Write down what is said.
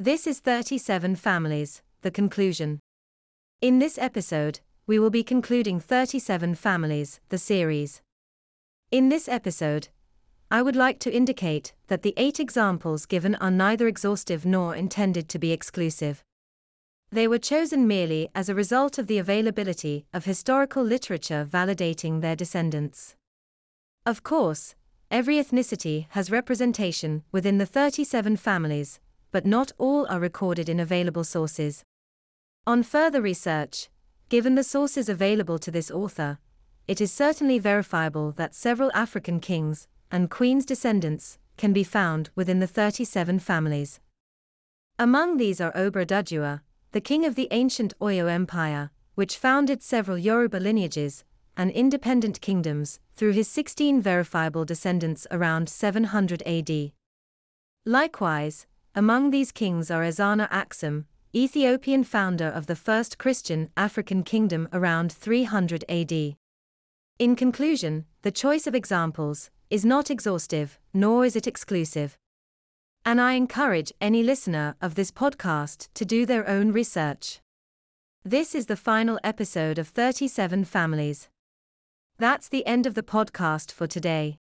This is 37 Families, the conclusion. In this episode, we will be concluding 37 Families, the series. In this episode, I would like to indicate that the eight examples given are neither exhaustive nor intended to be exclusive. They were chosen merely as a result of the availability of historical literature validating their descendants. Of course, every ethnicity has representation within the 37 families, but not all are recorded in available sources. On further research, given the sources available to this author, it is certainly verifiable that several African kings and queens' descendants can be found within the 37 families. Among these are Oba Oduduwa, the king of the ancient Oyo Empire, which founded several Yoruba lineages and independent kingdoms through his 16 verifiable descendants around 700 AD. Likewise, among these kings are Ezana Aksum, Ethiopian founder of the first Christian African kingdom around 300 AD. In conclusion, the choice of examples is not exhaustive, nor is it exclusive. And I encourage any listener of this podcast to do their own research. This is the final episode of 37 Families. That's the end of the podcast for today.